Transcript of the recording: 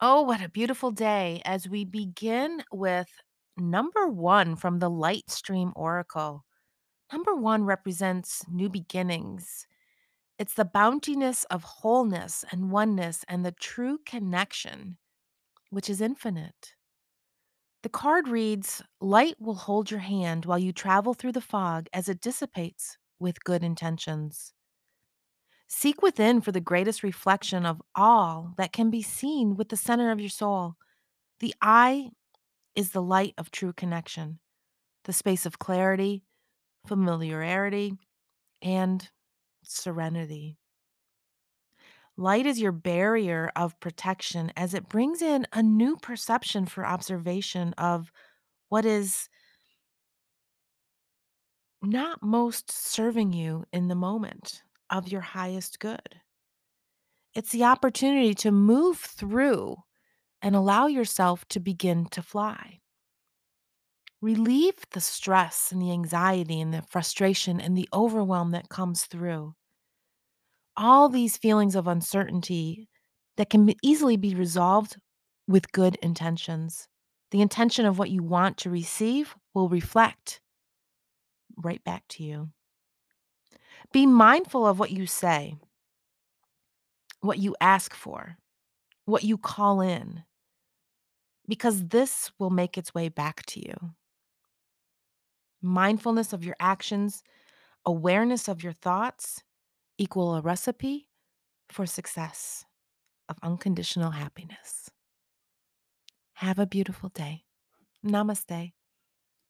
Oh, what a beautiful day as we begin with number one from the Light Stream Oracle. Number one represents new beginnings. It's the bountiness of wholeness and oneness and the true connection, which is infinite. The card reads Light will hold your hand while you travel through the fog as it dissipates with good intentions. Seek within for the greatest reflection of all that can be seen with the center of your soul. The eye is the light of true connection, the space of clarity, familiarity, and serenity. Light is your barrier of protection as it brings in a new perception for observation of what is not most serving you in the moment of your highest good. It's the opportunity to move through and allow yourself to begin to fly. Relieve the stress and the anxiety and the frustration and the overwhelm that comes through. All these feelings of uncertainty that can easily be resolved with good intentions. The intention of what you want to receive will reflect right back to you. Be mindful of what you say, what you ask for, what you call in, because this will make its way back to you. Mindfulness of your actions, awareness of your thoughts equal a recipe for success of unconditional happiness. Have a beautiful day. Namaste.